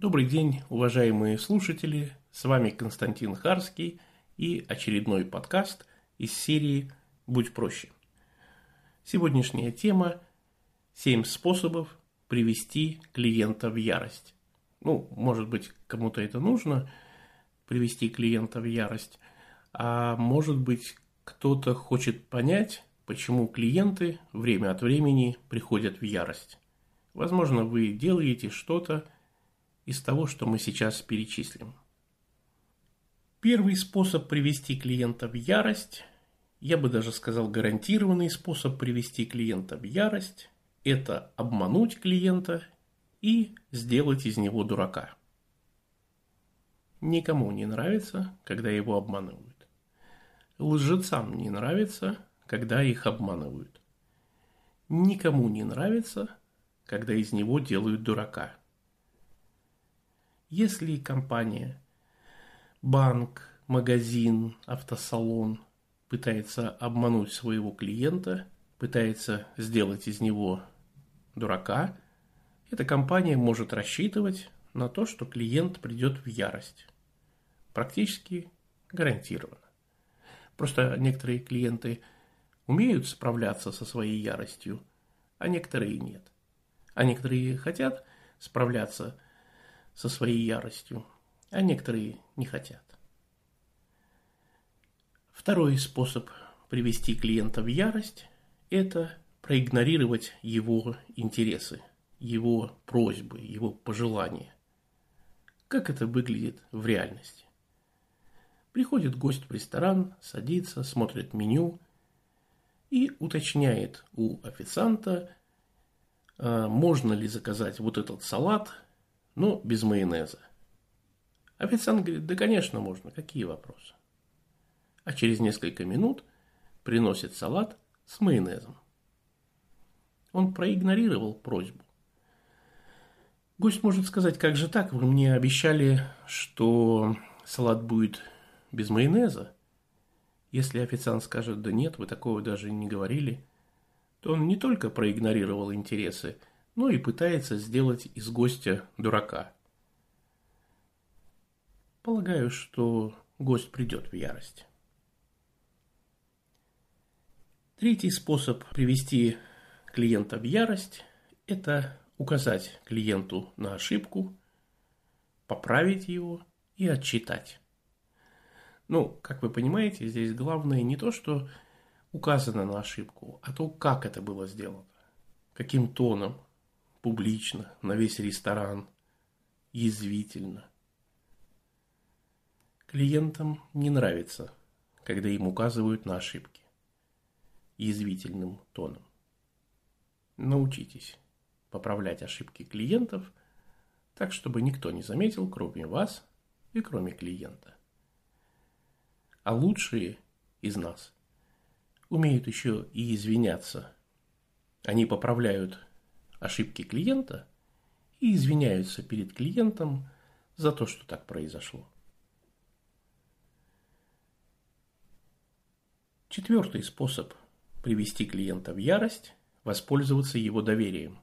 Добрый день, уважаемые слушатели. С вами Константин Харский и очередной подкаст из серии «Будь проще». Сегодняшняя тема – 7 способов привести клиента в ярость. Ну, может быть, кому-то это нужно, привести клиента в ярость, а может быть, кто-то хочет понять, почему клиенты время от времени приходят в ярость. Возможно, вы делаете что-то из того, что мы сейчас перечислим. Первый способ привести клиента в ярость, я бы даже сказал гарантированный способ привести клиента в ярость, это обмануть клиента и сделать из него дурака. Никому не нравится, когда его обманывают. Лжецам не нравится, когда их обманывают. Никому не нравится, когда из него делают дурака. Если компания, банк, магазин, автосалон пытается обмануть своего клиента, пытается сделать из него дурака, эта компания может рассчитывать на то, что клиент придет в ярость. Практически гарантированно. Просто некоторые клиенты умеют справляться со своей яростью, а некоторые нет. А некоторые хотят справляться со своей яростью, а некоторые не хотят. Второй способ привести клиента в ярость – это проигнорировать его интересы, его просьбы, его пожелания. Как это выглядит в реальности? Приходит гость в ресторан, садится, смотрит меню и уточняет у официанта, а, можно ли заказать вот этот салат, но без майонеза. Официант говорит, да, конечно, можно, какие вопросы? А через несколько минут приносит салат с майонезом. Он проигнорировал просьбу. Гость может сказать, как же так, вы мне обещали, что салат будет без майонеза. Если официант скажет, да нет, вы такого даже не говорили, то он не только проигнорировал интересы, но и пытается сделать из гостя дурака. Полагаю, что гость придет в ярость. Третий способ привести клиента в ярость – это указать клиенту на ошибку, поправить его и отчитать. Ну, как вы понимаете, здесь главное не то, что указано на ошибку, а то, как это было сделано. Каким тоном, публично, на весь ресторан, язвительно. Клиентам не нравится, когда им указывают на ошибки язвительным тоном. Научитесь поправлять ошибки клиентов так, чтобы никто не заметил, кроме вас и кроме клиента. А лучшие из нас умеют еще и извиняться. Они поправляют ошибки клиента и извиняются перед клиентом за то, что так произошло. Четвертый способ привести клиента в ярость – воспользоваться его доверием.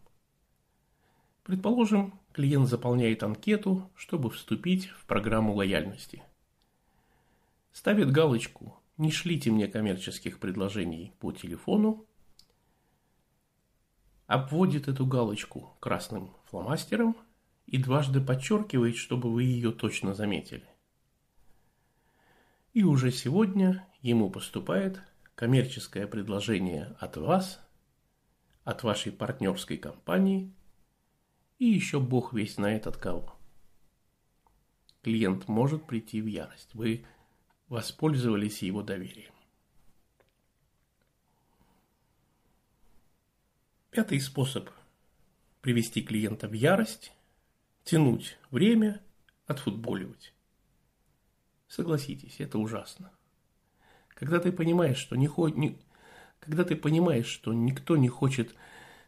Предположим, клиент заполняет анкету, чтобы вступить в программу лояльности – ставит галочку «Не шлите мне коммерческих предложений по телефону», обводит эту галочку красным фломастером и дважды подчеркивает, чтобы вы ее точно заметили. И уже сегодня ему поступает коммерческое предложение от вас, от вашей партнерской компании и еще бог весь на этот кого. Клиент может прийти в ярость. Вы воспользовались его доверием. Пятый способ привести клиента в ярость – тянуть время, отфутболивать. Согласитесь, это ужасно. Когда ты понимаешь, что не, не, когда ты понимаешь, что никто не хочет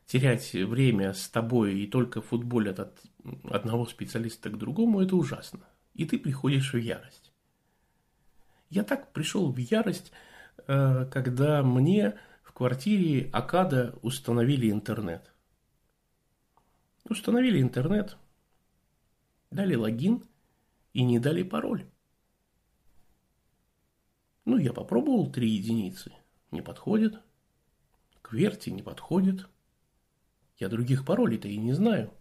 терять время с тобой и только футболят от одного специалиста к другому, это ужасно. И ты приходишь в ярость. Я так пришел в ярость, э, когда мне квартире Акада установили интернет. Установили интернет. дали логин и не дали пароль. Ну, я попробовал три единицы. Не подходит. Кверти не подходит. Я других паролей-то и не знаю.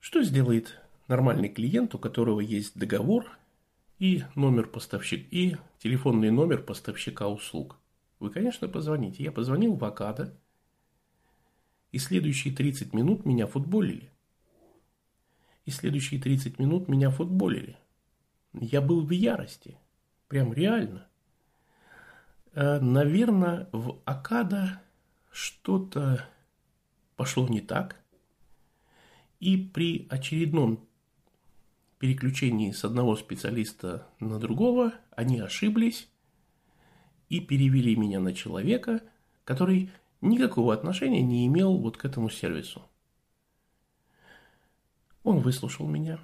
Что сделает нормальный клиент, у которого есть договор и номер поставщика, и телефонный номер поставщика услуг? Вы, конечно, позвоните. Я позвонил в Акада, и следующие 30 минут меня футболили. И следующие 30 минут меня футболили. Я был в ярости. Прям реально. Э, Наверное, в Акада что-то пошло не так. И при очередном переключении с одного специалиста на другого они ошиблись и перевели меня на человека, который никакого отношения не имел вот к этому сервису. Он выслушал меня.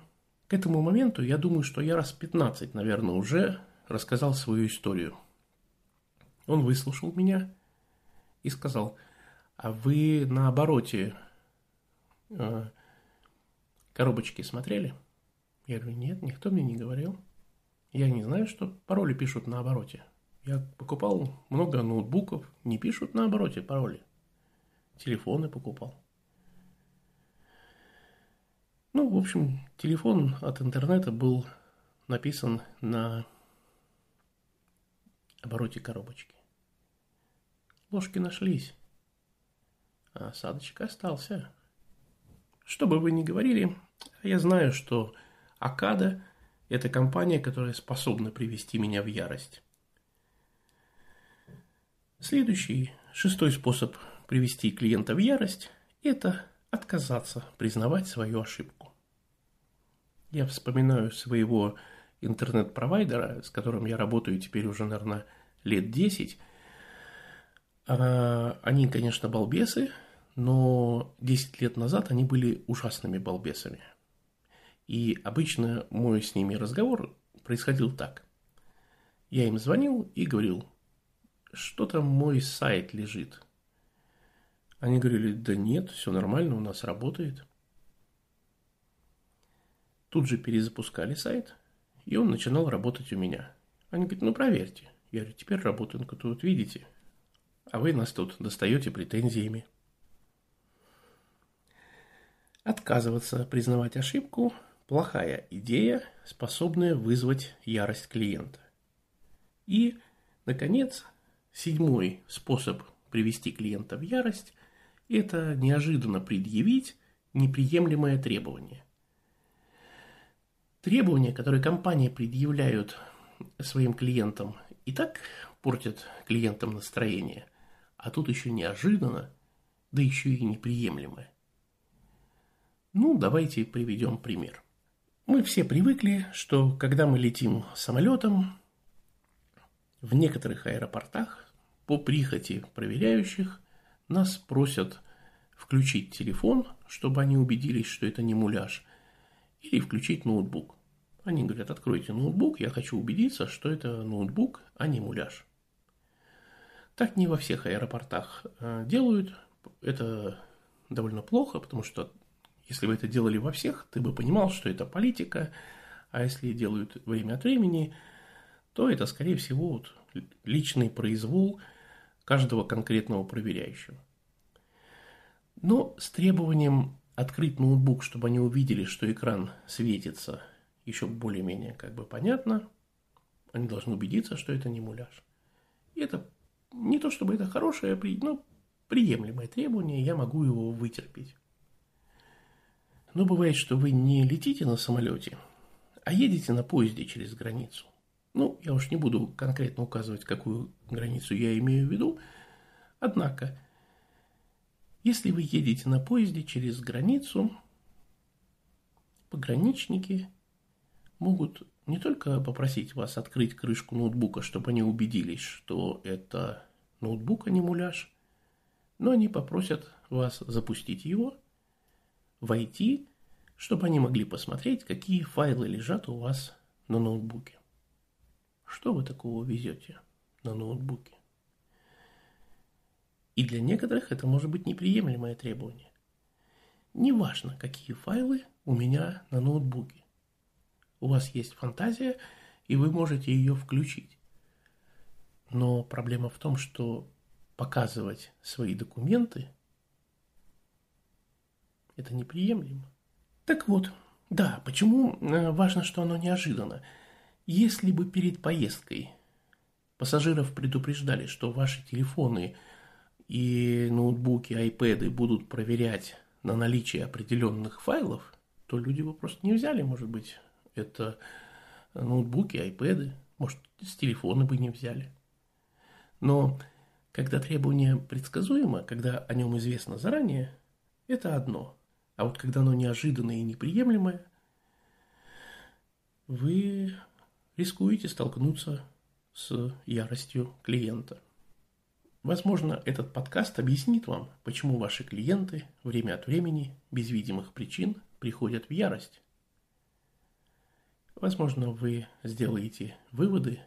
К этому моменту я думаю, что я раз 15, наверное, уже рассказал свою историю. Он выслушал меня и сказал, а вы на обороте э, коробочки смотрели? Я говорю, нет, никто мне не говорил. Я не знаю, что пароли пишут на обороте. Я покупал много ноутбуков, не пишут на обороте пароли. Телефоны покупал. Ну, в общем, телефон от интернета был написан на обороте коробочки. Ложки нашлись, а осадочек остался. Что бы вы ни говорили, я знаю, что Акада – это компания, которая способна привести меня в ярость. Следующий, шестой способ привести клиента в ярость – это отказаться признавать свою ошибку. Я вспоминаю своего интернет-провайдера, с которым я работаю теперь уже, наверное, лет 10. А, они, конечно, балбесы, но 10 лет назад они были ужасными балбесами. И обычно мой с ними разговор происходил так. Я им звонил и говорил, что там мой сайт лежит. Они говорили, да нет, все нормально, у нас работает. Тут же перезапускали сайт, и он начинал работать у меня. Они говорят, ну проверьте. Я говорю, теперь работает, как тут видите. А вы нас тут достаете претензиями. Отказываться признавать ошибку – плохая идея, способная вызвать ярость клиента. И, наконец, Седьмой способ привести клиента в ярость – это неожиданно предъявить неприемлемое требование. Требования, которые компании предъявляют своим клиентам, и так портят клиентам настроение, а тут еще неожиданно, да еще и неприемлемое. Ну, давайте приведем пример. Мы все привыкли, что когда мы летим самолетом, в некоторых аэропортах по прихоти проверяющих нас просят включить телефон, чтобы они убедились, что это не муляж, или включить ноутбук. Они говорят, откройте ноутбук, я хочу убедиться, что это ноутбук, а не муляж. Так не во всех аэропортах э, делают. Это довольно плохо, потому что если бы это делали во всех, ты бы понимал, что это политика, а если делают время от времени – то это, скорее всего, вот личный произвол каждого конкретного проверяющего. Но с требованием открыть ноутбук, чтобы они увидели, что экран светится, еще более-менее как бы понятно. Они должны убедиться, что это не муляж. И это не то чтобы это хорошее, но приемлемое требование, я могу его вытерпеть. Но бывает, что вы не летите на самолете, а едете на поезде через границу. Ну, я уж не буду конкретно указывать, какую границу я имею в виду. Однако, если вы едете на поезде через границу, пограничники могут не только попросить вас открыть крышку ноутбука, чтобы они убедились, что это ноутбук, а не муляж, но они попросят вас запустить его, войти, чтобы они могли посмотреть, какие файлы лежат у вас на ноутбуке. Что вы такого везете на ноутбуке? И для некоторых это может быть неприемлемое требование. Неважно, какие файлы у меня на ноутбуке. У вас есть фантазия, и вы можете ее включить. Но проблема в том, что показывать свои документы – это неприемлемо. Так вот, да, почему э, важно, что оно неожиданно? Если бы перед поездкой пассажиров предупреждали, что ваши телефоны и ноутбуки, айпэды будут проверять на наличие определенных файлов, то люди бы просто не взяли, может быть, это ноутбуки, айпэды, может, с телефона бы не взяли. Но когда требование предсказуемо, когда о нем известно заранее, это одно. А вот когда оно неожиданное и неприемлемое, вы рискуете столкнуться с яростью клиента. Возможно, этот подкаст объяснит вам, почему ваши клиенты время от времени, без видимых причин, приходят в ярость. Возможно, вы сделаете выводы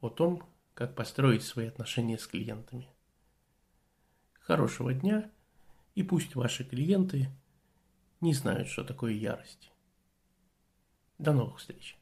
о том, как построить свои отношения с клиентами. Хорошего дня, и пусть ваши клиенты не знают, что такое ярость. До новых встреч!